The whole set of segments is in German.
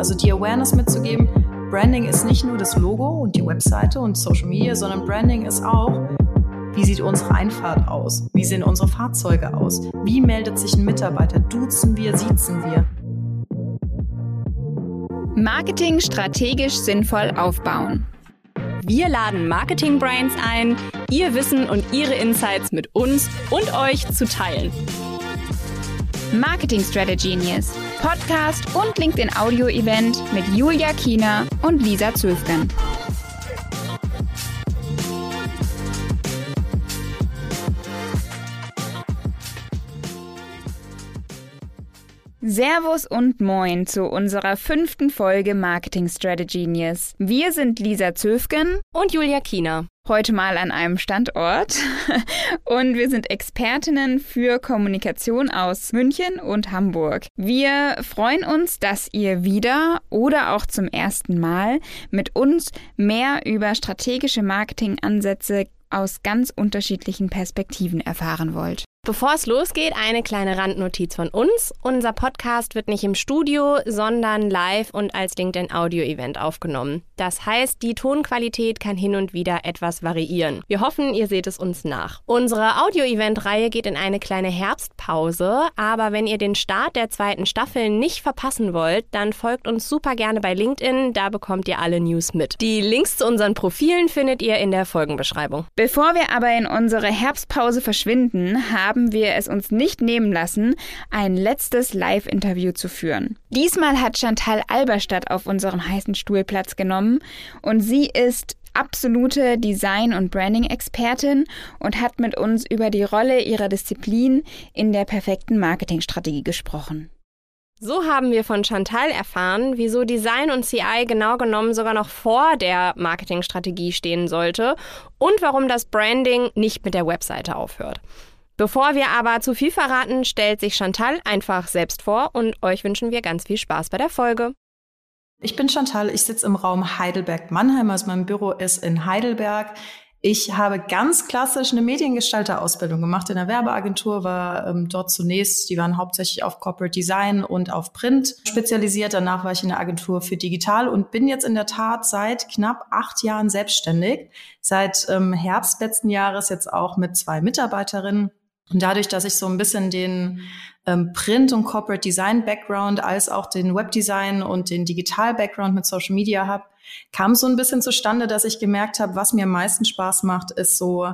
Also die Awareness mitzugeben, Branding ist nicht nur das Logo und die Webseite und Social Media, sondern Branding ist auch, wie sieht unsere Einfahrt aus? Wie sehen unsere Fahrzeuge aus? Wie meldet sich ein Mitarbeiter? Duzen wir, siezen wir? Marketing strategisch sinnvoll aufbauen. Wir laden Marketing-Brains ein, ihr Wissen und ihre Insights mit uns und euch zu teilen. Marketing Strategy News, Podcast und LinkedIn Audio Event mit Julia Kiener und Lisa Zöfgen. Servus und Moin zu unserer fünften Folge Marketing Strategy News. Wir sind Lisa Zöfgen und Julia Kiener. Heute mal an einem Standort und wir sind Expertinnen für Kommunikation aus München und Hamburg. Wir freuen uns, dass ihr wieder oder auch zum ersten Mal mit uns mehr über strategische Marketingansätze aus ganz unterschiedlichen Perspektiven erfahren wollt. Bevor es losgeht, eine kleine Randnotiz von uns. Unser Podcast wird nicht im Studio, sondern live und als LinkedIn-Audio-Event aufgenommen. Das heißt, die Tonqualität kann hin und wieder etwas variieren. Wir hoffen, ihr seht es uns nach. Unsere Audio-Event-Reihe geht in eine kleine Herbstpause, aber wenn ihr den Start der zweiten Staffel nicht verpassen wollt, dann folgt uns super gerne bei LinkedIn, da bekommt ihr alle News mit. Die Links zu unseren Profilen findet ihr in der Folgenbeschreibung. Bevor wir aber in unsere Herbstpause verschwinden, haben haben wir es uns nicht nehmen lassen, ein letztes Live-Interview zu führen. Diesmal hat Chantal Alberstadt auf unserem heißen Stuhl Platz genommen und sie ist absolute Design- und Branding-Expertin und hat mit uns über die Rolle ihrer Disziplin in der perfekten Marketingstrategie gesprochen. So haben wir von Chantal erfahren, wieso Design und CI genau genommen sogar noch vor der Marketingstrategie stehen sollte und warum das Branding nicht mit der Webseite aufhört. Bevor wir aber zu viel verraten, stellt sich Chantal einfach selbst vor und euch wünschen wir ganz viel Spaß bei der Folge. Ich bin Chantal, ich sitze im Raum Heidelberg-Mannheim, also mein Büro ist in Heidelberg. Ich habe ganz klassisch eine Mediengestalter-Ausbildung gemacht in der Werbeagentur, war ähm, dort zunächst, die waren hauptsächlich auf Corporate Design und auf Print spezialisiert. Danach war ich in der Agentur für Digital und bin jetzt in der Tat seit knapp acht Jahren selbstständig. Seit ähm, Herbst letzten Jahres jetzt auch mit zwei Mitarbeiterinnen und dadurch, dass ich so ein bisschen den ähm, Print- und Corporate Design Background als auch den Webdesign und den Digital Background mit Social Media habe, kam so ein bisschen zustande, dass ich gemerkt habe, was mir am meisten Spaß macht, ist so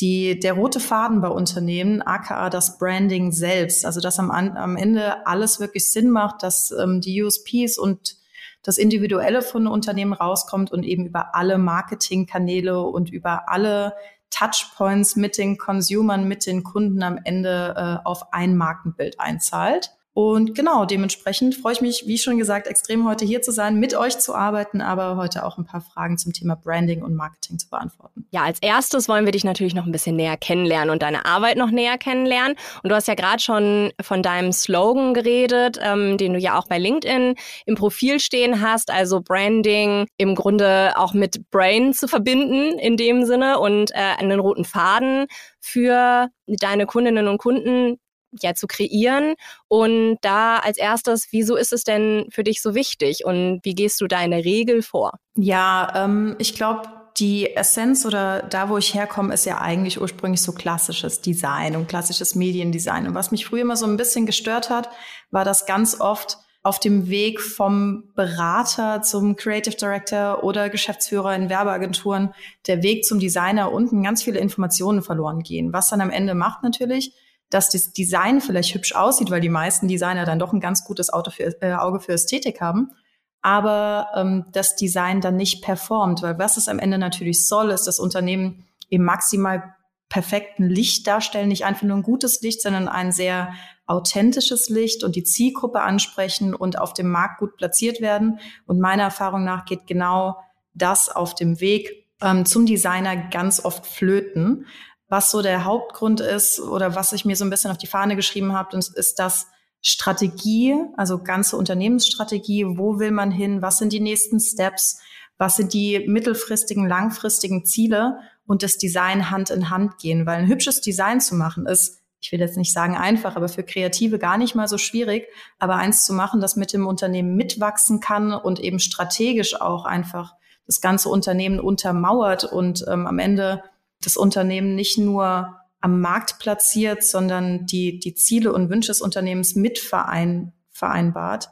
die, der rote Faden bei Unternehmen, aka das Branding selbst. Also dass am, am Ende alles wirklich Sinn macht, dass ähm, die USPs und das Individuelle von Unternehmen rauskommt und eben über alle Marketingkanäle und über alle Touchpoints mit den Consumern, mit den Kunden am Ende äh, auf ein Markenbild einzahlt. Und genau, dementsprechend freue ich mich, wie schon gesagt, extrem heute hier zu sein, mit euch zu arbeiten, aber heute auch ein paar Fragen zum Thema Branding und Marketing zu beantworten. Ja, als erstes wollen wir dich natürlich noch ein bisschen näher kennenlernen und deine Arbeit noch näher kennenlernen. Und du hast ja gerade schon von deinem Slogan geredet, ähm, den du ja auch bei LinkedIn im Profil stehen hast, also Branding im Grunde auch mit Brain zu verbinden in dem Sinne und äh, einen roten Faden für deine Kundinnen und Kunden ja zu kreieren. Und da als erstes, wieso ist es denn für dich so wichtig und wie gehst du da in der Regel vor? Ja, ähm, ich glaube, die Essenz oder da, wo ich herkomme, ist ja eigentlich ursprünglich so klassisches Design und klassisches Mediendesign. Und was mich früher immer so ein bisschen gestört hat, war das ganz oft auf dem Weg vom Berater zum Creative Director oder Geschäftsführer in Werbeagenturen der Weg zum Designer unten ganz viele Informationen verloren gehen. Was dann am Ende macht natürlich, dass das Design vielleicht hübsch aussieht, weil die meisten Designer dann doch ein ganz gutes für, äh, Auge für Ästhetik haben, aber ähm, das Design dann nicht performt, weil was es am Ende natürlich soll, ist das Unternehmen im maximal perfekten Licht darstellen, nicht einfach nur ein gutes Licht, sondern ein sehr authentisches Licht und die Zielgruppe ansprechen und auf dem Markt gut platziert werden. Und meiner Erfahrung nach geht genau das auf dem Weg ähm, zum Designer ganz oft flöten was so der Hauptgrund ist oder was ich mir so ein bisschen auf die Fahne geschrieben habe, ist das Strategie, also ganze Unternehmensstrategie, wo will man hin, was sind die nächsten Steps, was sind die mittelfristigen, langfristigen Ziele? Und das Design Hand in Hand gehen, weil ein hübsches Design zu machen ist ich will jetzt nicht sagen einfach, aber für Kreative gar nicht mal so schwierig, aber eins zu machen, das mit dem Unternehmen mitwachsen kann und eben strategisch auch einfach das ganze Unternehmen untermauert und ähm, am Ende das Unternehmen nicht nur am Markt platziert, sondern die, die Ziele und Wünsche des Unternehmens mit verein, vereinbart.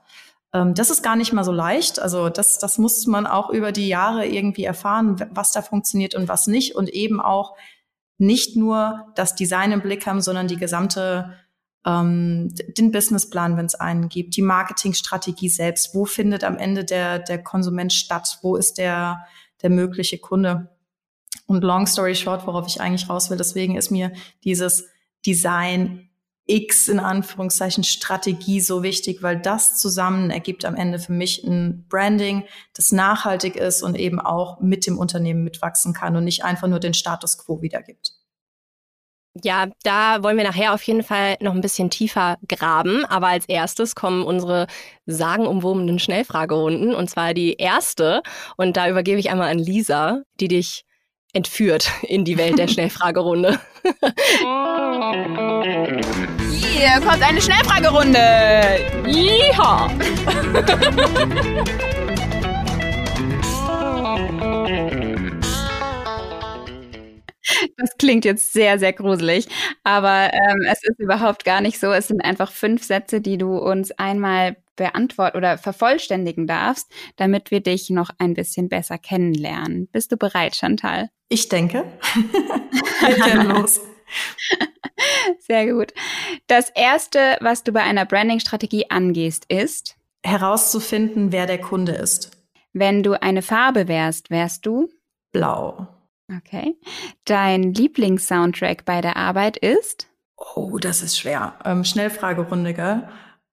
Ähm, das ist gar nicht mal so leicht. Also das, das muss man auch über die Jahre irgendwie erfahren, was da funktioniert und was nicht. Und eben auch nicht nur das Design im Blick haben, sondern die gesamte ähm, den Businessplan, wenn es einen gibt, die Marketingstrategie selbst. Wo findet am Ende der, der Konsument statt? Wo ist der, der mögliche Kunde? Und long story short, worauf ich eigentlich raus will, deswegen ist mir dieses Design X in Anführungszeichen Strategie so wichtig, weil das zusammen ergibt am Ende für mich ein Branding, das nachhaltig ist und eben auch mit dem Unternehmen mitwachsen kann und nicht einfach nur den Status quo wiedergibt. Ja, da wollen wir nachher auf jeden Fall noch ein bisschen tiefer graben. Aber als erstes kommen unsere sagenumwobenen Schnellfragerunden. Und zwar die erste. Und da übergebe ich einmal an Lisa, die dich entführt in die Welt der Schnellfragerunde. Hier kommt eine Schnellfragerunde. Yeehaw. Das klingt jetzt sehr, sehr gruselig, aber ähm, es ist überhaupt gar nicht so. Es sind einfach fünf Sätze, die du uns einmal beantworten oder vervollständigen darfst, damit wir dich noch ein bisschen besser kennenlernen. Bist du bereit, Chantal? Ich denke. Geht los. Sehr gut. Das erste, was du bei einer Branding-Strategie angehst, ist herauszufinden, wer der Kunde ist. Wenn du eine Farbe wärst, wärst du blau. Okay. Dein Lieblingssoundtrack bei der Arbeit ist? Oh, das ist schwer. Ähm, Schnellfragerunde, gell?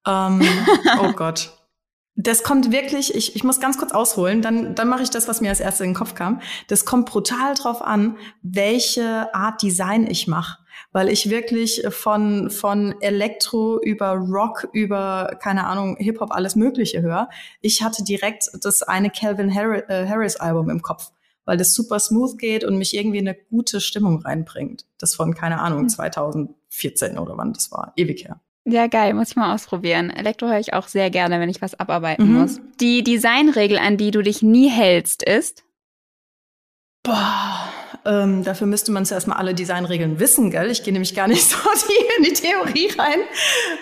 Ähm, oh Gott. Das kommt wirklich, ich, ich muss ganz kurz ausholen, dann, dann mache ich das, was mir als erstes in den Kopf kam. Das kommt brutal drauf an, welche Art Design ich mache. Weil ich wirklich von, von Elektro über Rock, über, keine Ahnung, Hip-Hop, alles Mögliche höre. Ich hatte direkt das eine Calvin äh, Harris Album im Kopf, weil das super smooth geht und mich irgendwie in eine gute Stimmung reinbringt. Das von, keine Ahnung, 2014 hm. oder wann das war. Ewig her. Ja, geil, muss ich mal ausprobieren. Elektro höre ich auch sehr gerne, wenn ich was abarbeiten mhm. muss. Die Designregel, an die du dich nie hältst, ist? Boah, ähm, dafür müsste man zuerst mal alle Designregeln wissen, gell? Ich gehe nämlich gar nicht so tief in die Theorie rein.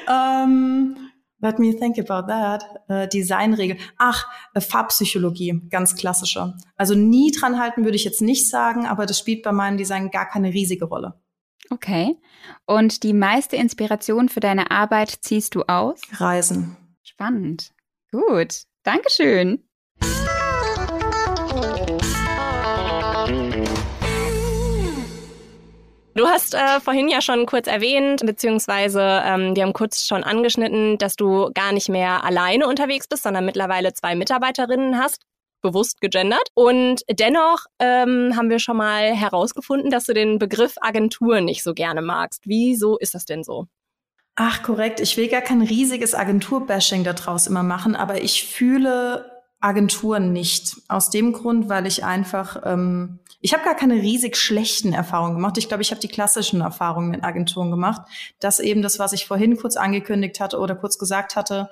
Ähm, let me think about that. Äh, Designregel. Ach, äh, Farbpsychologie, ganz klassische. Also nie dran halten würde ich jetzt nicht sagen, aber das spielt bei meinem Design gar keine riesige Rolle. Okay. Und die meiste Inspiration für deine Arbeit ziehst du aus? Reisen. Spannend. Gut. Dankeschön. Du hast äh, vorhin ja schon kurz erwähnt, beziehungsweise ähm, wir haben kurz schon angeschnitten, dass du gar nicht mehr alleine unterwegs bist, sondern mittlerweile zwei Mitarbeiterinnen hast bewusst gegendert. Und dennoch ähm, haben wir schon mal herausgefunden, dass du den Begriff Agentur nicht so gerne magst. Wieso ist das denn so? Ach, korrekt. Ich will gar kein riesiges Agenturbashing daraus immer machen, aber ich fühle Agenturen nicht. Aus dem Grund, weil ich einfach, ähm, ich habe gar keine riesig schlechten Erfahrungen gemacht. Ich glaube, ich habe die klassischen Erfahrungen mit Agenturen gemacht, dass eben das, was ich vorhin kurz angekündigt hatte oder kurz gesagt hatte,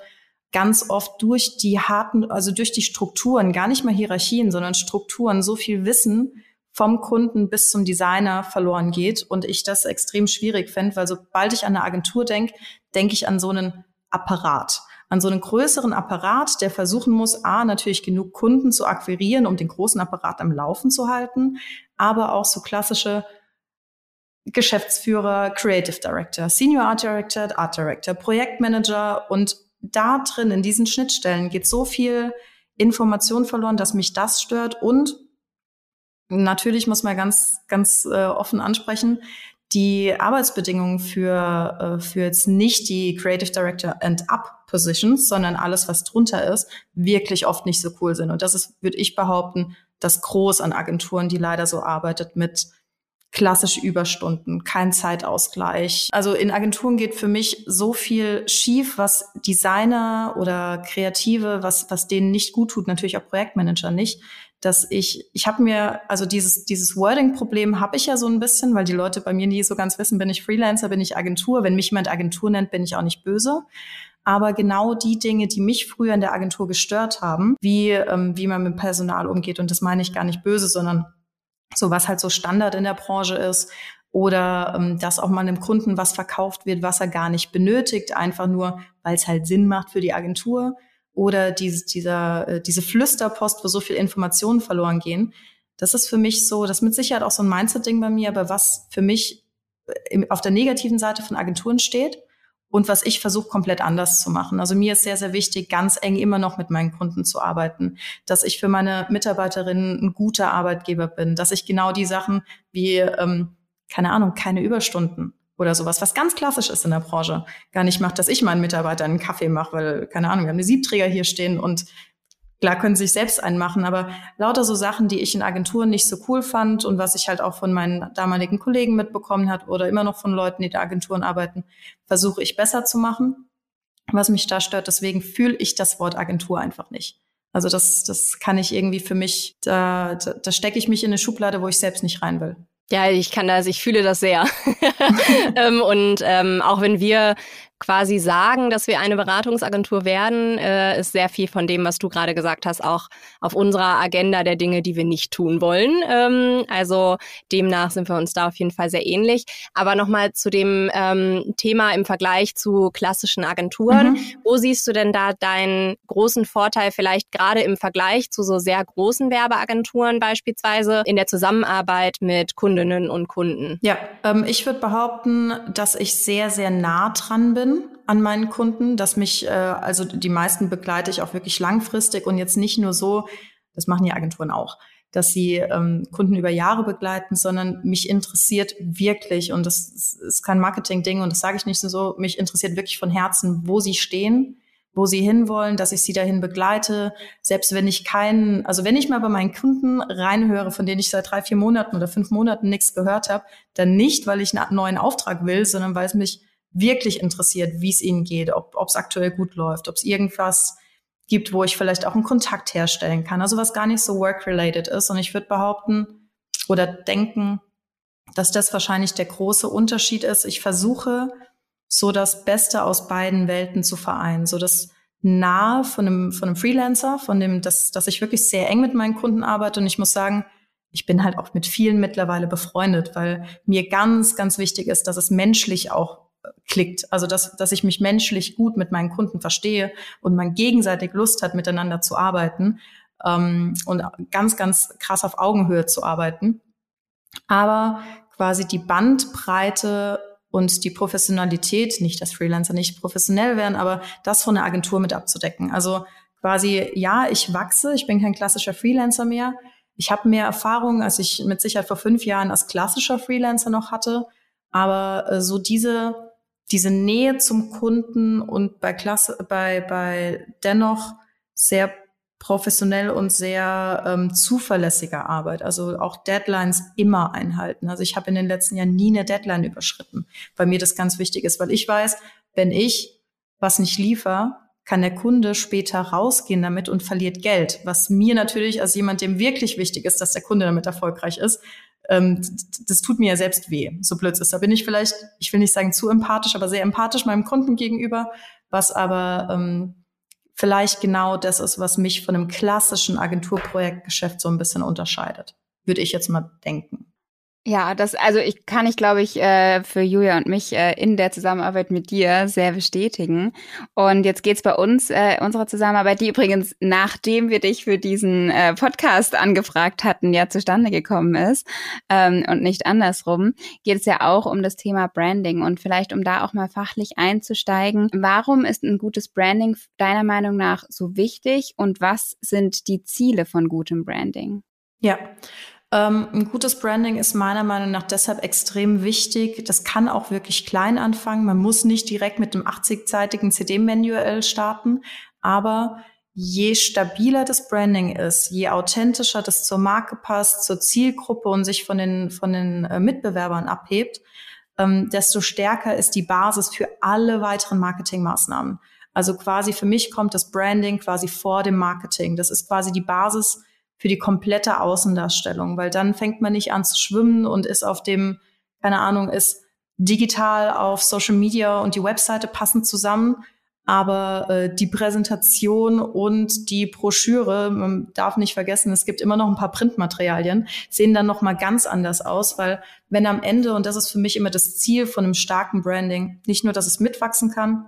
ganz oft durch die harten, also durch die Strukturen, gar nicht mal Hierarchien, sondern Strukturen, so viel Wissen vom Kunden bis zum Designer verloren geht und ich das extrem schwierig fände, weil sobald ich an eine Agentur denke, denke ich an so einen Apparat, an so einen größeren Apparat, der versuchen muss, a, natürlich genug Kunden zu akquirieren, um den großen Apparat am Laufen zu halten, aber auch so klassische Geschäftsführer, Creative Director, Senior Art Director, Art Director, Projektmanager und da drin, in diesen Schnittstellen, geht so viel Information verloren, dass mich das stört. Und natürlich muss man ganz, ganz äh, offen ansprechen, die Arbeitsbedingungen für, äh, für jetzt nicht die Creative Director and Up Positions, sondern alles, was drunter ist, wirklich oft nicht so cool sind. Und das ist, würde ich behaupten, das Groß an Agenturen, die leider so arbeitet mit klassische Überstunden, kein Zeitausgleich. Also in Agenturen geht für mich so viel schief, was Designer oder Kreative, was, was denen nicht gut tut, natürlich auch Projektmanager nicht, dass ich, ich habe mir, also dieses, dieses Wording-Problem habe ich ja so ein bisschen, weil die Leute bei mir nie so ganz wissen, bin ich Freelancer, bin ich Agentur. Wenn mich jemand Agentur nennt, bin ich auch nicht böse. Aber genau die Dinge, die mich früher in der Agentur gestört haben, wie, ähm, wie man mit Personal umgeht, und das meine ich gar nicht böse, sondern so was halt so Standard in der Branche ist oder ähm, dass auch mal einem Kunden was verkauft wird, was er gar nicht benötigt, einfach nur, weil es halt Sinn macht für die Agentur oder diese, dieser, äh, diese Flüsterpost, wo so viel Informationen verloren gehen. Das ist für mich so, das ist mit Sicherheit auch so ein Mindset-Ding bei mir, aber was für mich äh, auf der negativen Seite von Agenturen steht und was ich versuche komplett anders zu machen. Also mir ist sehr, sehr wichtig, ganz eng immer noch mit meinen Kunden zu arbeiten, dass ich für meine Mitarbeiterinnen ein guter Arbeitgeber bin, dass ich genau die Sachen wie, ähm, keine Ahnung, keine Überstunden oder sowas, was ganz klassisch ist in der Branche, gar nicht macht, dass ich meinen Mitarbeitern einen Kaffee mache, weil, keine Ahnung, wir haben eine Siebträger hier stehen und Klar können sie sich selbst einen machen, aber lauter so Sachen, die ich in Agenturen nicht so cool fand und was ich halt auch von meinen damaligen Kollegen mitbekommen hat oder immer noch von Leuten, die in Agenturen arbeiten, versuche ich besser zu machen. Was mich da stört, deswegen fühle ich das Wort Agentur einfach nicht. Also das, das kann ich irgendwie für mich, da, da, da stecke ich mich in eine Schublade, wo ich selbst nicht rein will. Ja, ich kann das, ich fühle das sehr. ähm, und ähm, auch wenn wir quasi sagen, dass wir eine Beratungsagentur werden, äh, ist sehr viel von dem, was du gerade gesagt hast, auch auf unserer Agenda der Dinge, die wir nicht tun wollen. Ähm, also demnach sind wir uns da auf jeden Fall sehr ähnlich. Aber nochmal zu dem ähm, Thema im Vergleich zu klassischen Agenturen. Mhm. Wo siehst du denn da deinen großen Vorteil vielleicht gerade im Vergleich zu so sehr großen Werbeagenturen beispielsweise in der Zusammenarbeit mit Kundinnen und Kunden? Ja, ähm, ich würde behaupten, dass ich sehr, sehr nah dran bin bin an meinen Kunden, dass mich, äh, also die meisten begleite ich auch wirklich langfristig und jetzt nicht nur so, das machen ja Agenturen auch, dass sie ähm, Kunden über Jahre begleiten, sondern mich interessiert wirklich, und das ist kein Marketing-Ding und das sage ich nicht so, mich interessiert wirklich von Herzen, wo sie stehen, wo sie hinwollen, dass ich sie dahin begleite. Selbst wenn ich keinen, also wenn ich mal bei meinen Kunden reinhöre, von denen ich seit drei, vier Monaten oder fünf Monaten nichts gehört habe, dann nicht, weil ich einen neuen Auftrag will, sondern weil es mich wirklich interessiert, wie es ihnen geht, ob es aktuell gut läuft, ob es irgendwas gibt, wo ich vielleicht auch einen Kontakt herstellen kann. Also was gar nicht so work-related ist. Und ich würde behaupten oder denken, dass das wahrscheinlich der große Unterschied ist. Ich versuche, so das Beste aus beiden Welten zu vereinen, so das nahe von einem, von einem Freelancer, von dem, dass, dass ich wirklich sehr eng mit meinen Kunden arbeite. Und ich muss sagen, ich bin halt auch mit vielen mittlerweile befreundet, weil mir ganz, ganz wichtig ist, dass es menschlich auch klickt. Also dass, dass ich mich menschlich gut mit meinen Kunden verstehe und man gegenseitig Lust hat, miteinander zu arbeiten ähm, und ganz, ganz krass auf Augenhöhe zu arbeiten. Aber quasi die Bandbreite und die Professionalität, nicht dass Freelancer nicht professionell werden, aber das von der Agentur mit abzudecken. Also quasi, ja, ich wachse, ich bin kein klassischer Freelancer mehr. Ich habe mehr Erfahrung, als ich mit Sicherheit vor fünf Jahren als klassischer Freelancer noch hatte. Aber äh, so diese diese Nähe zum Kunden und bei Klasse, bei, bei dennoch sehr professionell und sehr ähm, zuverlässiger Arbeit. Also auch Deadlines immer einhalten. Also ich habe in den letzten Jahren nie eine Deadline überschritten, weil mir das ganz wichtig ist, weil ich weiß, wenn ich was nicht liefer, kann der Kunde später rausgehen damit und verliert Geld. Was mir natürlich als jemand, dem wirklich wichtig ist, dass der Kunde damit erfolgreich ist, ähm, das tut mir ja selbst weh, so blöd ist. Da bin ich vielleicht, ich will nicht sagen zu empathisch, aber sehr empathisch meinem Kunden gegenüber, was aber ähm, vielleicht genau das ist, was mich von einem klassischen Agenturprojektgeschäft so ein bisschen unterscheidet, würde ich jetzt mal denken. Ja, das, also ich kann ich, glaube ich, äh, für Julia und mich äh, in der Zusammenarbeit mit dir sehr bestätigen. Und jetzt geht's bei uns, äh, unserer Zusammenarbeit, die übrigens, nachdem wir dich für diesen äh, Podcast angefragt hatten, ja zustande gekommen ist ähm, und nicht andersrum, geht es ja auch um das Thema Branding und vielleicht um da auch mal fachlich einzusteigen. Warum ist ein gutes Branding deiner Meinung nach so wichtig und was sind die Ziele von gutem Branding? Ja, ähm, ein gutes Branding ist meiner Meinung nach deshalb extrem wichtig. Das kann auch wirklich klein anfangen. Man muss nicht direkt mit einem 80-seitigen CD-Manual starten, aber je stabiler das Branding ist, je authentischer das zur Marke passt, zur Zielgruppe und sich von den, von den äh, Mitbewerbern abhebt, ähm, desto stärker ist die Basis für alle weiteren Marketingmaßnahmen. Also quasi für mich kommt das Branding quasi vor dem Marketing. Das ist quasi die Basis für die komplette Außendarstellung, weil dann fängt man nicht an zu schwimmen und ist auf dem, keine Ahnung, ist digital auf Social Media und die Webseite passen zusammen, aber äh, die Präsentation und die Broschüre, man darf nicht vergessen, es gibt immer noch ein paar Printmaterialien, sehen dann noch mal ganz anders aus, weil wenn am Ende und das ist für mich immer das Ziel von einem starken Branding, nicht nur, dass es mitwachsen kann,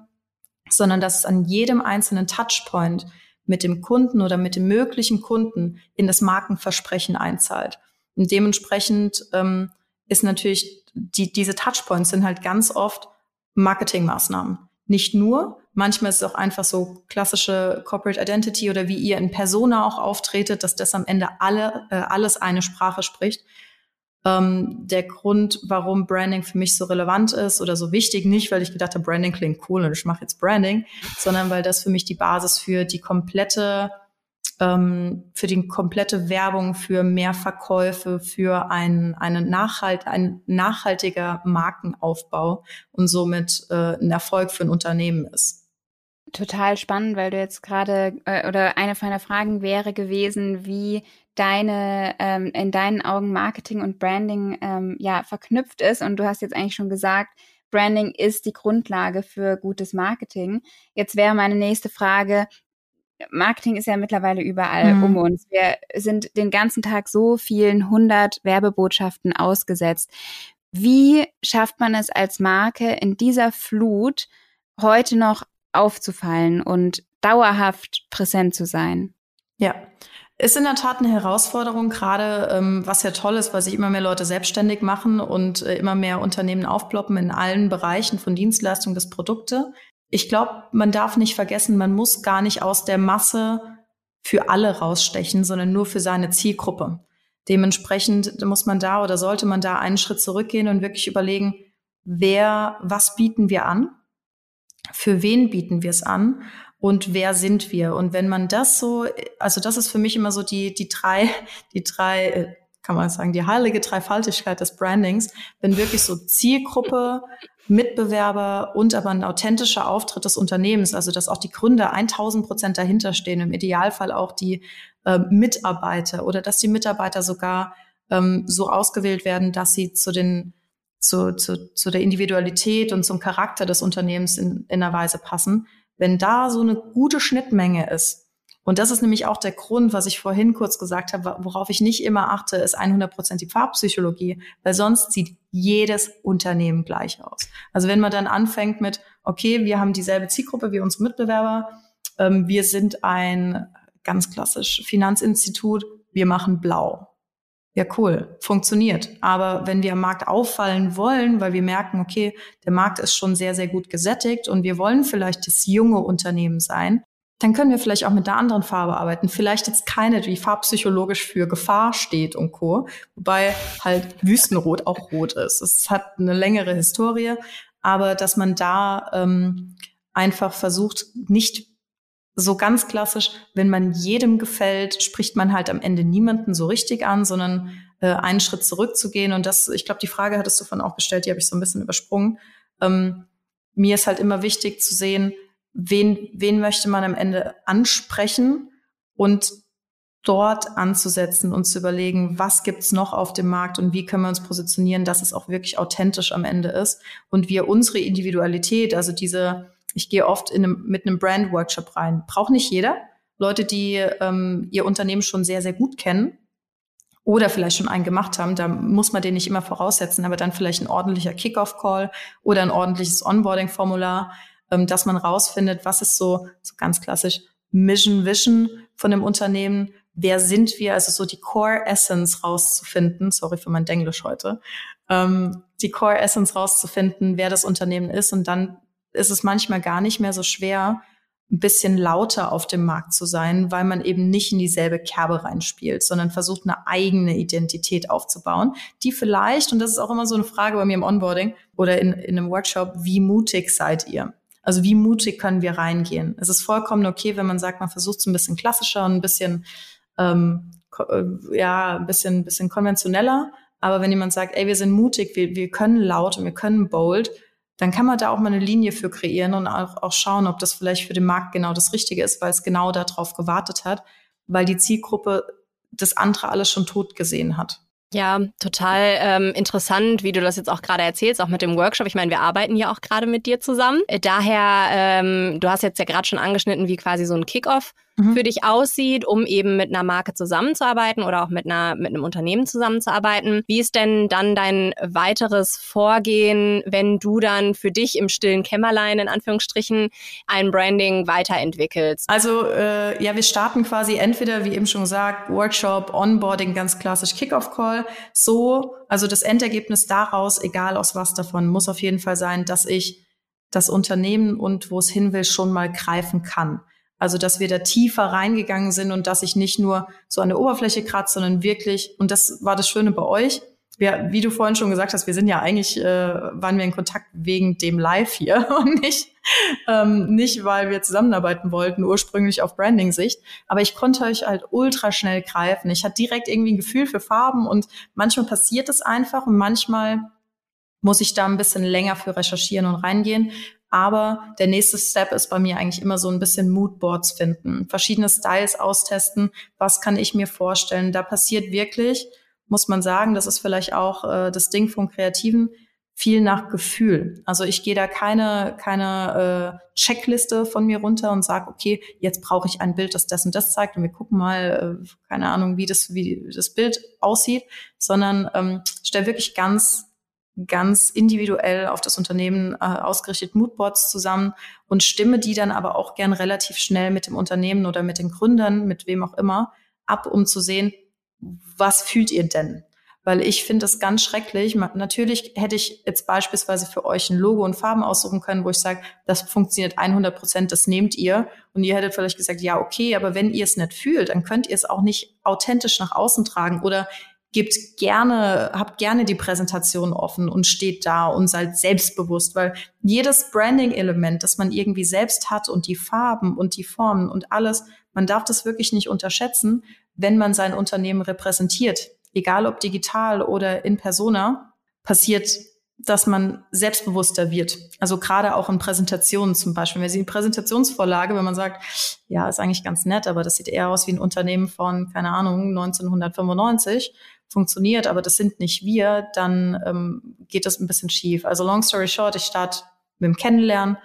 sondern dass es an jedem einzelnen Touchpoint mit dem Kunden oder mit dem möglichen Kunden in das Markenversprechen einzahlt. Und dementsprechend ähm, ist natürlich die, diese Touchpoints sind halt ganz oft Marketingmaßnahmen. Nicht nur, manchmal ist es auch einfach so klassische Corporate Identity oder wie ihr in Persona auch auftretet, dass das am Ende alle, äh, alles eine Sprache spricht. Ähm, der Grund, warum Branding für mich so relevant ist oder so wichtig, nicht weil ich gedacht habe, Branding klingt cool und ich mache jetzt Branding, sondern weil das für mich die Basis für die komplette ähm, für die komplette Werbung, für mehr Verkäufe, für ein, einen Nachhalt, ein nachhaltiger Markenaufbau und somit äh, ein Erfolg für ein Unternehmen ist. Total spannend, weil du jetzt gerade äh, oder eine meiner Fragen wäre gewesen, wie deine ähm, in deinen Augen Marketing und Branding ähm, ja verknüpft ist und du hast jetzt eigentlich schon gesagt, Branding ist die Grundlage für gutes Marketing. Jetzt wäre meine nächste Frage, Marketing ist ja mittlerweile überall mhm. um uns. Wir sind den ganzen Tag so vielen hundert Werbebotschaften ausgesetzt. Wie schafft man es als Marke in dieser Flut heute noch aufzufallen und dauerhaft präsent zu sein? Ja, ist in der Tat eine Herausforderung, gerade ähm, was ja toll ist, weil sich immer mehr Leute selbstständig machen und äh, immer mehr Unternehmen aufploppen in allen Bereichen von Dienstleistungen bis Produkte ich glaube, man darf nicht vergessen, man muss gar nicht aus der Masse für alle rausstechen, sondern nur für seine Zielgruppe. Dementsprechend muss man da oder sollte man da einen Schritt zurückgehen und wirklich überlegen, wer, was bieten wir an? Für wen bieten wir es an? Und wer sind wir? Und wenn man das so, also das ist für mich immer so die, die drei, die drei, äh, kann man sagen, die heilige Dreifaltigkeit des Brandings, wenn wirklich so Zielgruppe, Mitbewerber und aber ein authentischer Auftritt des Unternehmens, also dass auch die Gründer 1000 Prozent dahinter stehen, im Idealfall auch die äh, Mitarbeiter oder dass die Mitarbeiter sogar ähm, so ausgewählt werden, dass sie zu den zu, zu, zu der Individualität und zum Charakter des Unternehmens in, in einer Weise passen. Wenn da so eine gute Schnittmenge ist, und das ist nämlich auch der Grund, was ich vorhin kurz gesagt habe, worauf ich nicht immer achte, ist 100 Prozent die Farbpsychologie, weil sonst sieht jedes Unternehmen gleich aus. Also wenn man dann anfängt mit, okay, wir haben dieselbe Zielgruppe wie unsere Mitbewerber, ähm, wir sind ein ganz klassisch Finanzinstitut, wir machen blau. Ja, cool, funktioniert. Aber wenn wir am Markt auffallen wollen, weil wir merken, okay, der Markt ist schon sehr, sehr gut gesättigt und wir wollen vielleicht das junge Unternehmen sein, dann können wir vielleicht auch mit der anderen Farbe arbeiten. Vielleicht jetzt keine, die farbpsychologisch für Gefahr steht und Co. Wobei halt Wüstenrot auch rot ist. Es hat eine längere Historie, aber dass man da ähm, einfach versucht, nicht so ganz klassisch, wenn man jedem gefällt, spricht man halt am Ende niemanden so richtig an, sondern äh, einen Schritt zurückzugehen. Und das, ich glaube, die Frage hattest du von auch gestellt, die habe ich so ein bisschen übersprungen. Ähm, mir ist halt immer wichtig zu sehen, wen, wen möchte man am Ende ansprechen und dort anzusetzen und zu überlegen, was gibt's noch auf dem Markt und wie können wir uns positionieren, dass es auch wirklich authentisch am Ende ist und wir unsere Individualität, also diese, ich gehe oft in einem, mit einem Brand-Workshop rein, braucht nicht jeder. Leute, die ähm, ihr Unternehmen schon sehr, sehr gut kennen oder vielleicht schon einen gemacht haben, da muss man den nicht immer voraussetzen, aber dann vielleicht ein ordentlicher Kickoff-Call oder ein ordentliches Onboarding-Formular, ähm, dass man rausfindet, was ist so, so ganz klassisch Mission Vision von dem Unternehmen, wer sind wir, also so die Core Essence rauszufinden, sorry für mein Denglisch heute, ähm, die Core Essence rauszufinden, wer das Unternehmen ist und dann ist es manchmal gar nicht mehr so schwer, ein bisschen lauter auf dem Markt zu sein, weil man eben nicht in dieselbe Kerbe reinspielt, sondern versucht, eine eigene Identität aufzubauen, die vielleicht, und das ist auch immer so eine Frage bei mir im Onboarding oder in, in einem Workshop, wie mutig seid ihr? Also wie mutig können wir reingehen? Es ist vollkommen okay, wenn man sagt, man versucht es ein bisschen klassischer und ein bisschen, ähm, äh, ja, ein bisschen, ein bisschen konventioneller. Aber wenn jemand sagt, ey, wir sind mutig, wir, wir können laut und wir können bold, dann kann man da auch mal eine Linie für kreieren und auch, auch schauen, ob das vielleicht für den Markt genau das Richtige ist, weil es genau darauf gewartet hat, weil die Zielgruppe das andere alles schon tot gesehen hat. Ja, total ähm, interessant, wie du das jetzt auch gerade erzählst, auch mit dem Workshop. Ich meine, wir arbeiten ja auch gerade mit dir zusammen. Äh, daher, ähm, du hast jetzt ja gerade schon angeschnitten, wie quasi so ein Kickoff mhm. für dich aussieht, um eben mit einer Marke zusammenzuarbeiten oder auch mit einer mit einem Unternehmen zusammenzuarbeiten. Wie ist denn dann dein weiteres Vorgehen, wenn du dann für dich im stillen Kämmerlein in Anführungsstrichen ein Branding weiterentwickelst? Also äh, ja, wir starten quasi entweder, wie eben schon gesagt, Workshop, Onboarding, ganz klassisch Kickoff-Call. So, also das Endergebnis daraus, egal aus was davon, muss auf jeden Fall sein, dass ich das Unternehmen und wo es hin will schon mal greifen kann. Also, dass wir da tiefer reingegangen sind und dass ich nicht nur so an der Oberfläche kratze, sondern wirklich, und das war das Schöne bei euch, wir, wie du vorhin schon gesagt hast, wir sind ja eigentlich, äh, waren wir in Kontakt wegen dem Live hier und nicht, ähm, nicht, weil wir zusammenarbeiten wollten, ursprünglich auf Branding-Sicht. Aber ich konnte euch halt ultra schnell greifen. Ich hatte direkt irgendwie ein Gefühl für Farben und manchmal passiert es einfach und manchmal muss ich da ein bisschen länger für recherchieren und reingehen. Aber der nächste Step ist bei mir eigentlich immer so ein bisschen Moodboards finden, verschiedene Styles austesten. Was kann ich mir vorstellen? Da passiert wirklich, muss man sagen, das ist vielleicht auch äh, das Ding vom Kreativen, viel nach Gefühl. Also ich gehe da keine, keine äh, Checkliste von mir runter und sage, okay, jetzt brauche ich ein Bild, das das und das zeigt und wir gucken mal, äh, keine Ahnung, wie das, wie das Bild aussieht, sondern ähm, stelle wirklich ganz ganz individuell auf das Unternehmen äh, ausgerichtet Moodboards zusammen und stimme die dann aber auch gern relativ schnell mit dem Unternehmen oder mit den Gründern, mit wem auch immer, ab, um zu sehen, was fühlt ihr denn? Weil ich finde es ganz schrecklich. Natürlich hätte ich jetzt beispielsweise für euch ein Logo und Farben aussuchen können, wo ich sage, das funktioniert 100 Prozent, das nehmt ihr. Und ihr hättet vielleicht gesagt, ja, okay, aber wenn ihr es nicht fühlt, dann könnt ihr es auch nicht authentisch nach außen tragen. Oder gebt gerne, habt gerne die Präsentation offen und steht da und seid selbstbewusst, weil jedes Branding-Element, das man irgendwie selbst hat und die Farben und die Formen und alles, man darf das wirklich nicht unterschätzen, wenn man sein Unternehmen repräsentiert. Egal ob digital oder in persona, passiert dass man selbstbewusster wird. Also gerade auch in Präsentationen zum Beispiel. Wenn Sie die Präsentationsvorlage, wenn man sagt, ja, ist eigentlich ganz nett, aber das sieht eher aus wie ein Unternehmen von, keine Ahnung, 1995, funktioniert, aber das sind nicht wir, dann ähm, geht das ein bisschen schief. Also long story short, ich starte mit dem Kennenlernen,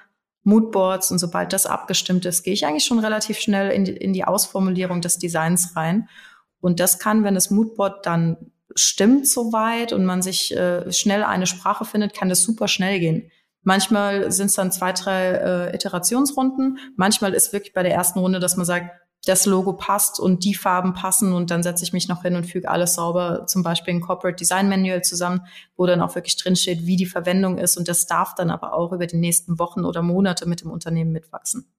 Moodboards und sobald das abgestimmt ist, gehe ich eigentlich schon relativ schnell in die, in die Ausformulierung des Designs rein. Und das kann, wenn das Moodboard dann stimmt soweit und man sich äh, schnell eine Sprache findet, kann das super schnell gehen. Manchmal sind es dann zwei, drei äh, Iterationsrunden. Manchmal ist wirklich bei der ersten Runde, dass man sagt, das Logo passt und die Farben passen und dann setze ich mich noch hin und füge alles sauber, zum Beispiel ein Corporate Design Manual zusammen, wo dann auch wirklich drinsteht, wie die Verwendung ist und das darf dann aber auch über die nächsten Wochen oder Monate mit dem Unternehmen mitwachsen.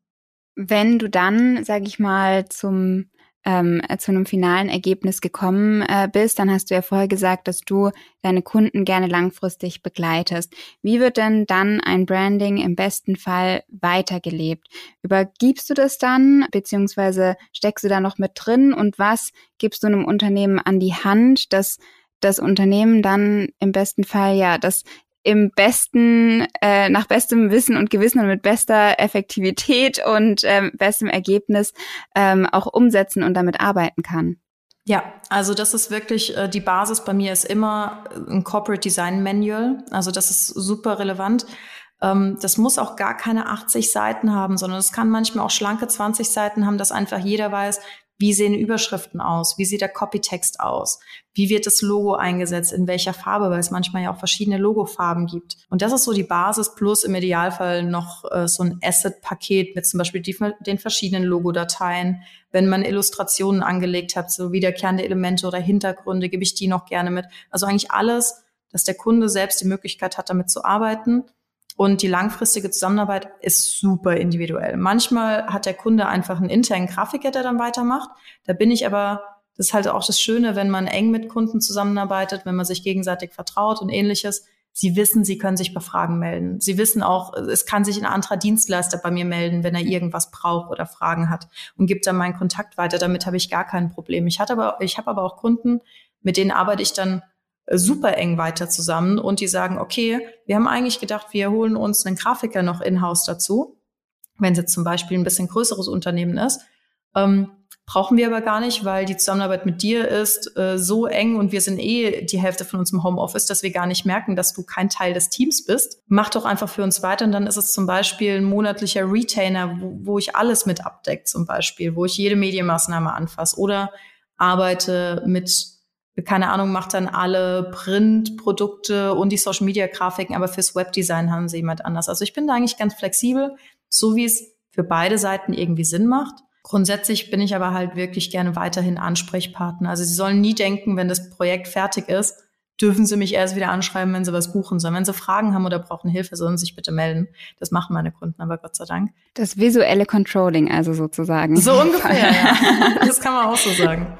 Wenn du dann, sage ich mal, zum ähm, zu einem finalen Ergebnis gekommen äh, bist, dann hast du ja vorher gesagt, dass du deine Kunden gerne langfristig begleitest. Wie wird denn dann ein Branding im besten Fall weitergelebt? Übergibst du das dann, beziehungsweise steckst du da noch mit drin und was gibst du einem Unternehmen an die Hand, dass das Unternehmen dann im besten Fall ja das im besten, äh, nach bestem Wissen und Gewissen und mit bester Effektivität und ähm, bestem Ergebnis ähm, auch umsetzen und damit arbeiten kann. Ja, also das ist wirklich, äh, die Basis bei mir ist immer ein Corporate Design Manual. Also das ist super relevant. Ähm, das muss auch gar keine 80 Seiten haben, sondern es kann manchmal auch schlanke 20 Seiten haben, dass einfach jeder weiß, wie sehen Überschriften aus? Wie sieht der Copytext aus? Wie wird das Logo eingesetzt? In welcher Farbe? Weil es manchmal ja auch verschiedene Logofarben gibt. Und das ist so die Basis plus im Idealfall noch äh, so ein Asset-Paket mit zum Beispiel die, den verschiedenen Logodateien. Wenn man Illustrationen angelegt hat, so wiederkehrende Elemente oder Hintergründe, gebe ich die noch gerne mit. Also eigentlich alles, dass der Kunde selbst die Möglichkeit hat, damit zu arbeiten und die langfristige Zusammenarbeit ist super individuell. Manchmal hat der Kunde einfach einen internen Grafiker, der dann weitermacht. Da bin ich aber, das ist halt auch das Schöne, wenn man eng mit Kunden zusammenarbeitet, wenn man sich gegenseitig vertraut und ähnliches, Sie wissen, Sie können sich bei Fragen melden. Sie wissen auch, es kann sich ein anderer Dienstleister bei mir melden, wenn er irgendwas braucht oder Fragen hat und gibt dann meinen Kontakt weiter. Damit habe ich gar kein Problem. Ich hatte aber, ich habe aber auch Kunden, mit denen arbeite ich dann super eng weiter zusammen und die sagen, okay, wir haben eigentlich gedacht, wir holen uns einen Grafiker noch in-house dazu, wenn es jetzt zum Beispiel ein bisschen größeres Unternehmen ist. Ähm, brauchen wir aber gar nicht, weil die Zusammenarbeit mit dir ist äh, so eng und wir sind eh die Hälfte von uns im Homeoffice, dass wir gar nicht merken, dass du kein Teil des Teams bist. Mach doch einfach für uns weiter und dann ist es zum Beispiel ein monatlicher Retainer, wo, wo ich alles mit abdeckt zum Beispiel, wo ich jede Medienmaßnahme anfasse oder arbeite mit keine Ahnung, macht dann alle Printprodukte und die Social Media Grafiken, aber fürs Webdesign haben sie jemand anders. Also ich bin da eigentlich ganz flexibel, so wie es für beide Seiten irgendwie Sinn macht. Grundsätzlich bin ich aber halt wirklich gerne weiterhin Ansprechpartner. Also sie sollen nie denken, wenn das Projekt fertig ist, dürfen sie mich erst wieder anschreiben, wenn sie was buchen sollen. Wenn sie Fragen haben oder brauchen Hilfe, sollen sie sich bitte melden. Das machen meine Kunden aber Gott sei Dank. Das visuelle Controlling also sozusagen. So ungefähr, ja. Das kann man auch so sagen.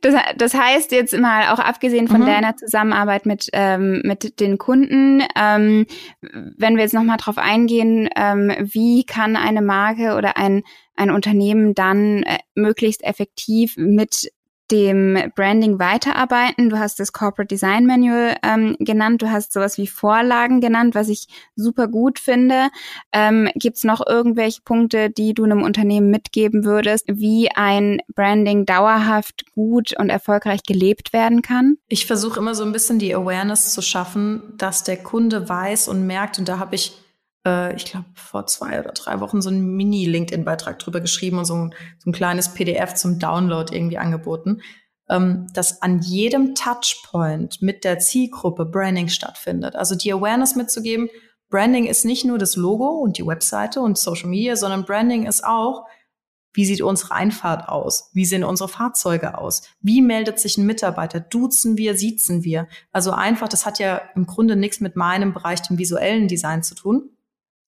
Das, das heißt jetzt mal auch abgesehen von mhm. deiner Zusammenarbeit mit, ähm, mit den Kunden, ähm, wenn wir jetzt nochmal drauf eingehen, ähm, wie kann eine Marke oder ein, ein Unternehmen dann äh, möglichst effektiv mit dem Branding weiterarbeiten. Du hast das Corporate Design Manual ähm, genannt, du hast sowas wie Vorlagen genannt, was ich super gut finde. Ähm, Gibt noch irgendwelche Punkte, die du einem Unternehmen mitgeben würdest, wie ein Branding dauerhaft gut und erfolgreich gelebt werden kann? Ich versuche immer so ein bisschen die Awareness zu schaffen, dass der Kunde weiß und merkt, und da habe ich äh, ich glaube, vor zwei oder drei Wochen so einen Mini-LinkedIn-Beitrag drüber geschrieben und so ein, so ein kleines PDF zum Download irgendwie angeboten, ähm, dass an jedem Touchpoint mit der Zielgruppe Branding stattfindet. Also die Awareness mitzugeben, Branding ist nicht nur das Logo und die Webseite und Social Media, sondern Branding ist auch, wie sieht unsere Einfahrt aus? Wie sehen unsere Fahrzeuge aus? Wie meldet sich ein Mitarbeiter? Duzen wir, siezen wir? Also einfach, das hat ja im Grunde nichts mit meinem Bereich, dem visuellen Design zu tun,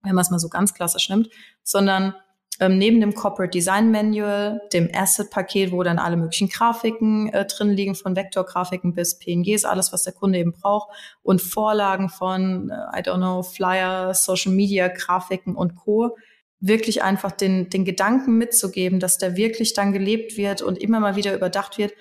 wenn man es mal so ganz klassisch nimmt, sondern ähm, neben dem Corporate Design Manual, dem Asset-Paket, wo dann alle möglichen Grafiken äh, drin liegen, von Vektorgrafiken bis PNGs, alles, was der Kunde eben braucht, und Vorlagen von, äh, I don't know, Flyer, Social Media, Grafiken und Co., wirklich einfach den, den Gedanken mitzugeben, dass der wirklich dann gelebt wird und immer mal wieder überdacht wird,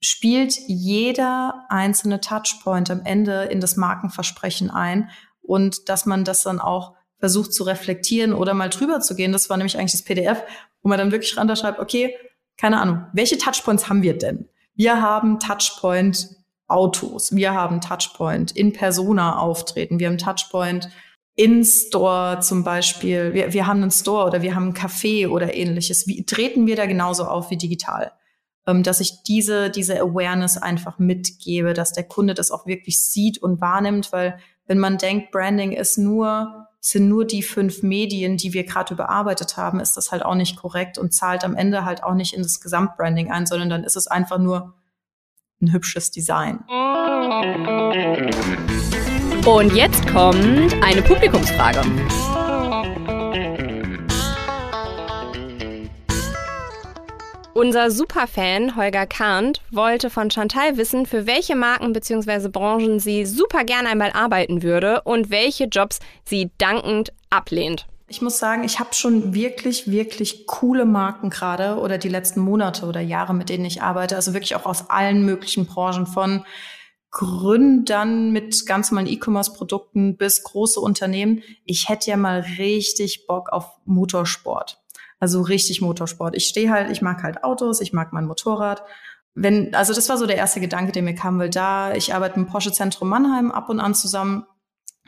spielt jeder einzelne Touchpoint am Ende in das Markenversprechen ein und dass man das dann auch versucht zu reflektieren oder mal drüber zu gehen. Das war nämlich eigentlich das PDF, wo man dann wirklich schreibt, okay, keine Ahnung, welche Touchpoints haben wir denn? Wir haben Touchpoint Autos, wir haben Touchpoint in Persona auftreten, wir haben Touchpoint in Store zum Beispiel, wir, wir haben einen Store oder wir haben ein Café oder ähnliches. Wie treten wir da genauso auf wie digital? Ähm, dass ich diese, diese Awareness einfach mitgebe, dass der Kunde das auch wirklich sieht und wahrnimmt, weil wenn man denkt, Branding ist nur sind nur die fünf Medien, die wir gerade überarbeitet haben, ist das halt auch nicht korrekt und zahlt am Ende halt auch nicht in das Gesamtbranding ein, sondern dann ist es einfach nur ein hübsches Design. Und jetzt kommt eine Publikumsfrage. Unser Superfan Holger Kahnt wollte von Chantal wissen, für welche Marken bzw. Branchen sie super gerne einmal arbeiten würde und welche Jobs sie dankend ablehnt. Ich muss sagen, ich habe schon wirklich, wirklich coole Marken gerade oder die letzten Monate oder Jahre, mit denen ich arbeite. Also wirklich auch aus allen möglichen Branchen von Gründern mit ganz normalen E-Commerce-Produkten bis große Unternehmen. Ich hätte ja mal richtig Bock auf Motorsport. Also richtig Motorsport. Ich stehe halt, ich mag halt Autos, ich mag mein Motorrad. Wenn, also das war so der erste Gedanke, der mir kam, weil da, ich arbeite im Porsche Zentrum Mannheim ab und an zusammen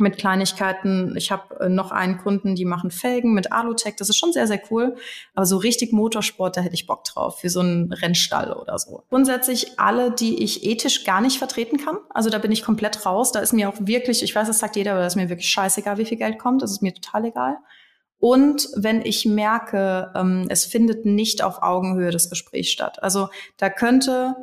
mit Kleinigkeiten. Ich habe äh, noch einen Kunden, die machen Felgen mit Alutech. Das ist schon sehr, sehr cool. Aber so richtig Motorsport, da hätte ich Bock drauf, für so einen Rennstall oder so. Grundsätzlich alle, die ich ethisch gar nicht vertreten kann. Also da bin ich komplett raus. Da ist mir auch wirklich, ich weiß, das sagt jeder, aber da ist mir wirklich scheißegal, wie viel Geld kommt. Das ist mir total egal. Und wenn ich merke, ähm, es findet nicht auf Augenhöhe das Gespräch statt. Also da könnte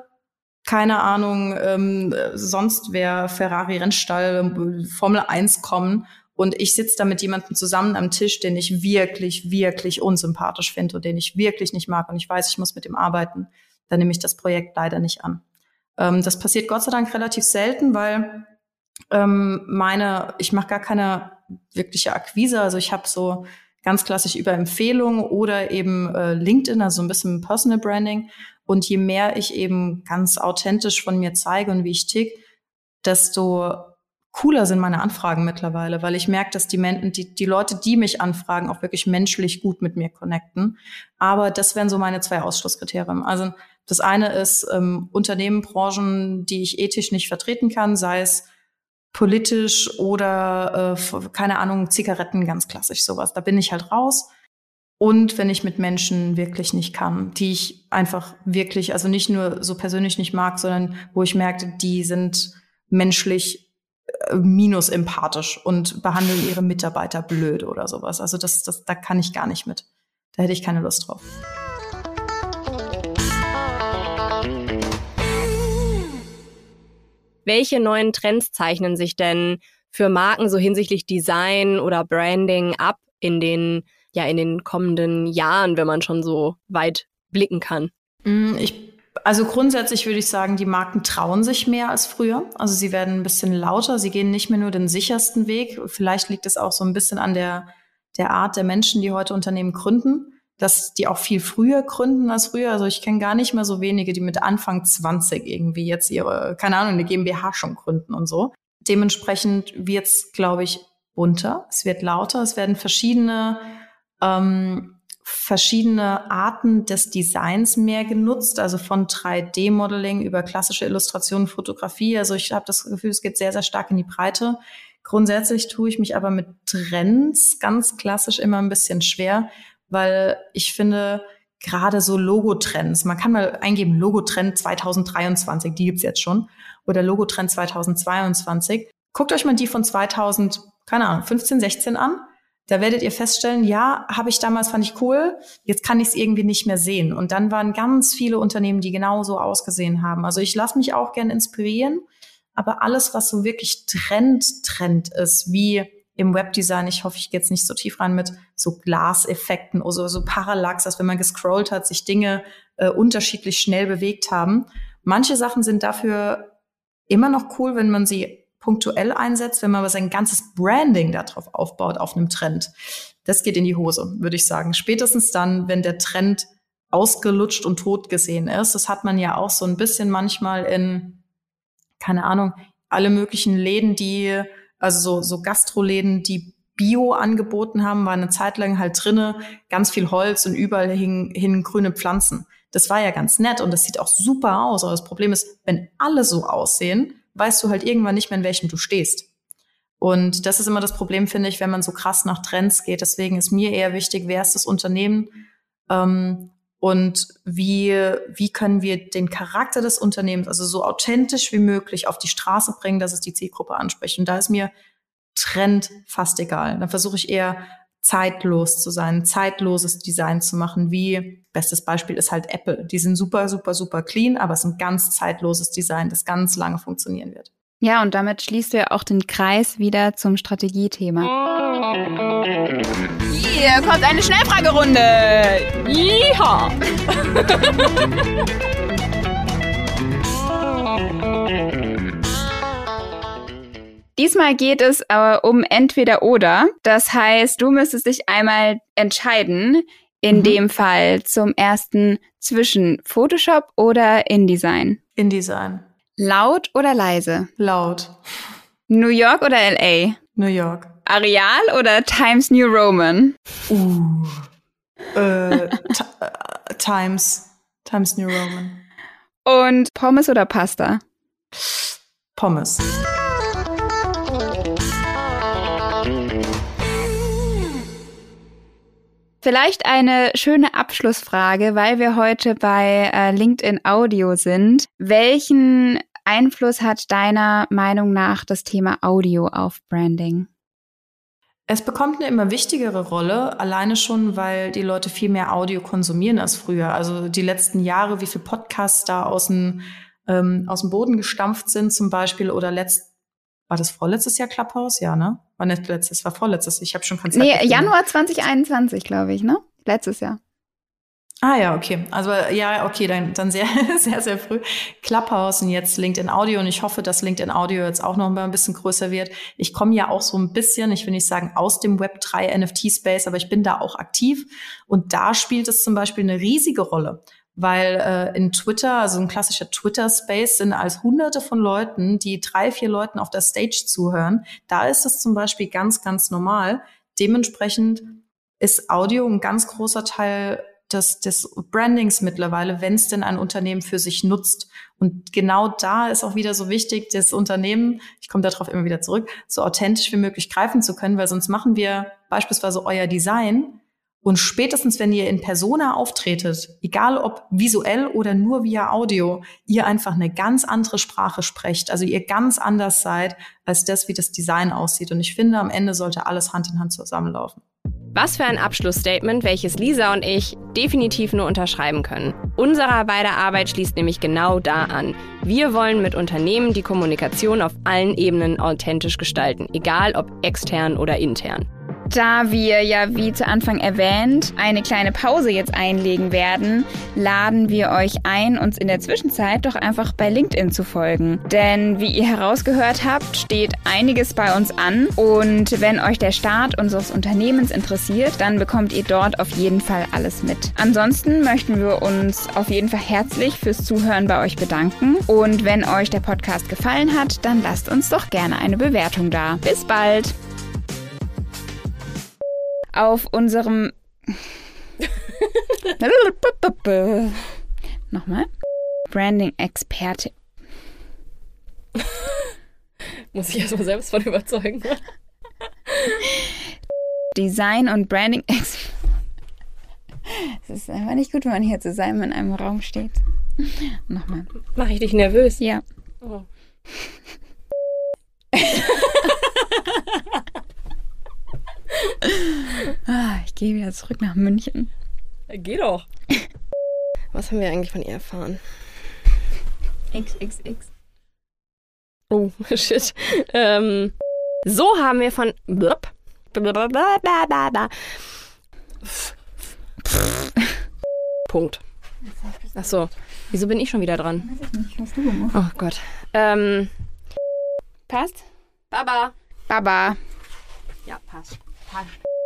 keine Ahnung, ähm, sonst wer Ferrari Rennstall, Formel 1 kommen und ich sitze da mit jemandem zusammen am Tisch, den ich wirklich, wirklich unsympathisch finde und den ich wirklich nicht mag und ich weiß, ich muss mit ihm arbeiten, dann nehme ich das Projekt leider nicht an. Ähm, das passiert Gott sei Dank relativ selten, weil ähm, meine, ich mache gar keine wirkliche Akquise. Also ich habe so ganz klassisch über Empfehlungen oder eben äh, LinkedIn, also ein bisschen Personal Branding. Und je mehr ich eben ganz authentisch von mir zeige und wie ich tick, desto cooler sind meine Anfragen mittlerweile, weil ich merke, dass die, die, die Leute, die mich anfragen, auch wirklich menschlich gut mit mir connecten. Aber das wären so meine zwei Ausschlusskriterien. Also das eine ist ähm, Unternehmen, Branchen, die ich ethisch nicht vertreten kann, sei es politisch oder äh, keine Ahnung, Zigaretten, ganz klassisch sowas. Da bin ich halt raus. Und wenn ich mit Menschen wirklich nicht kann, die ich einfach wirklich, also nicht nur so persönlich nicht mag, sondern wo ich merkte, die sind menschlich äh, minus empathisch und behandeln ihre Mitarbeiter blöd oder sowas. Also das, das, da kann ich gar nicht mit. Da hätte ich keine Lust drauf. Welche neuen Trends zeichnen sich denn für Marken so hinsichtlich Design oder Branding ab in den, ja, in den kommenden Jahren, wenn man schon so weit blicken kann? Mm, ich, also grundsätzlich würde ich sagen, die Marken trauen sich mehr als früher. Also sie werden ein bisschen lauter, sie gehen nicht mehr nur den sichersten Weg. Vielleicht liegt es auch so ein bisschen an der, der Art der Menschen, die heute Unternehmen gründen dass die auch viel früher gründen als früher. Also ich kenne gar nicht mehr so wenige, die mit Anfang 20 irgendwie jetzt ihre, keine Ahnung, eine GmbH schon gründen und so. Dementsprechend wird's, glaube ich, bunter, es wird lauter, es werden verschiedene ähm, verschiedene Arten des Designs mehr genutzt, also von 3D-Modeling über klassische Illustrationen, Fotografie. Also ich habe das Gefühl, es geht sehr, sehr stark in die Breite. Grundsätzlich tue ich mich aber mit Trends ganz klassisch immer ein bisschen schwer, weil ich finde, gerade so Logotrends, man kann mal eingeben, Logotrend 2023, die gibt's jetzt schon, oder Logotrend 2022. Guckt euch mal die von 2000, keine Ahnung, 15, 16 an. Da werdet ihr feststellen, ja, habe ich damals, fand ich cool, jetzt kann ich es irgendwie nicht mehr sehen. Und dann waren ganz viele Unternehmen, die genauso ausgesehen haben. Also ich lasse mich auch gern inspirieren, aber alles, was so wirklich Trend, Trend ist, wie im Webdesign, ich hoffe, ich gehe jetzt nicht so tief rein mit so Glaseffekten oder so, so Parallax, dass wenn man gescrollt hat, sich Dinge äh, unterschiedlich schnell bewegt haben. Manche Sachen sind dafür immer noch cool, wenn man sie punktuell einsetzt, wenn man aber sein ganzes Branding darauf aufbaut, auf einem Trend. Das geht in die Hose, würde ich sagen. Spätestens dann, wenn der Trend ausgelutscht und tot gesehen ist. Das hat man ja auch so ein bisschen manchmal in, keine Ahnung, alle möglichen Läden, die also so, so Gastroläden, die Bio angeboten haben, war eine Zeit lang halt drinne, ganz viel Holz und überall hingen, hingen grüne Pflanzen. Das war ja ganz nett und das sieht auch super aus. Aber das Problem ist, wenn alle so aussehen, weißt du halt irgendwann nicht mehr, in welchem du stehst. Und das ist immer das Problem, finde ich, wenn man so krass nach Trends geht. Deswegen ist mir eher wichtig, wer ist das Unternehmen ähm, und wie, wie können wir den Charakter des Unternehmens, also so authentisch wie möglich, auf die Straße bringen, dass es die Zielgruppe anspricht. Und da ist mir Trend fast egal. Dann versuche ich eher zeitlos zu sein, zeitloses Design zu machen, wie bestes Beispiel ist halt Apple. Die sind super, super, super clean, aber es ist ein ganz zeitloses Design, das ganz lange funktionieren wird. Ja, und damit schließt du ja auch den Kreis wieder zum Strategiethema. Hier kommt eine Schnellfragerunde. Yeehaw. Diesmal geht es aber um entweder oder. Das heißt, du müsstest dich einmal entscheiden, in mhm. dem Fall zum ersten zwischen Photoshop oder InDesign. InDesign. Laut oder leise? Laut. New York oder LA? New York. Areal oder Times New Roman? Uh. äh, Times. Times New Roman. Und Pommes oder Pasta? Pommes. Vielleicht eine schöne Abschlussfrage, weil wir heute bei äh, LinkedIn Audio sind. Welchen Einfluss hat deiner Meinung nach das Thema Audio auf Branding? Es bekommt eine immer wichtigere Rolle, alleine schon, weil die Leute viel mehr Audio konsumieren als früher. Also die letzten Jahre, wie viele Podcasts da aus dem, ähm, aus dem Boden gestampft sind zum Beispiel oder letzt, war das vorletztes Jahr Clubhouse? Ja, ne? War nicht letztes, war vorletztes. Ich habe schon kein Nee, Januar 2021, glaube ich, ne? Letztes Jahr. Ah ja, okay. Also ja, okay, dann, dann sehr, sehr, sehr früh. Clubhouse und jetzt LinkedIn Audio und ich hoffe, dass LinkedIn Audio jetzt auch noch mal ein bisschen größer wird. Ich komme ja auch so ein bisschen, ich will nicht sagen aus dem Web 3 NFT Space, aber ich bin da auch aktiv und da spielt es zum Beispiel eine riesige Rolle weil äh, in Twitter, also ein klassischer Twitter-Space, sind als hunderte von Leuten, die drei, vier Leuten auf der Stage zuhören. Da ist es zum Beispiel ganz, ganz normal. Dementsprechend ist Audio ein ganz großer Teil des, des Brandings mittlerweile, wenn es denn ein Unternehmen für sich nutzt. Und genau da ist auch wieder so wichtig, das Unternehmen, ich komme darauf immer wieder zurück, so authentisch wie möglich greifen zu können, weil sonst machen wir beispielsweise euer Design und spätestens, wenn ihr in Persona auftretet, egal ob visuell oder nur via Audio, ihr einfach eine ganz andere Sprache sprecht, also ihr ganz anders seid als das, wie das Design aussieht. Und ich finde, am Ende sollte alles Hand in Hand zusammenlaufen. Was für ein Abschlussstatement, welches Lisa und ich definitiv nur unterschreiben können. Unsere beide Arbeit schließt nämlich genau da an. Wir wollen mit Unternehmen die Kommunikation auf allen Ebenen authentisch gestalten, egal ob extern oder intern. Da wir ja, wie zu Anfang erwähnt, eine kleine Pause jetzt einlegen werden, laden wir euch ein, uns in der Zwischenzeit doch einfach bei LinkedIn zu folgen. Denn wie ihr herausgehört habt, steht einiges bei uns an und wenn euch der Start unseres Unternehmens interessiert, dann bekommt ihr dort auf jeden Fall alles mit. Ansonsten möchten wir uns auf jeden Fall herzlich fürs Zuhören bei euch bedanken und wenn euch der Podcast gefallen hat, dann lasst uns doch gerne eine Bewertung da. Bis bald! Auf unserem. Nochmal. Branding-Experte. Muss ich erstmal selbst von überzeugen. Design und Branding Experte. Es ist einfach nicht gut, wenn man hier zusammen in einem Raum steht. Nochmal. Mach ich dich nervös? Ja. Oh. ah, ich gehe wieder zurück nach München. Geh doch. Was haben wir eigentlich von ihr erfahren? XXX. Oh, shit. Ähm, so haben wir von. Punkt. Ach so. Wieso bin ich schon wieder dran? Weiß ich nicht, was du gemacht Oh Gott. Ähm, Passt? Baba. Baba. Ja, passt. Passt.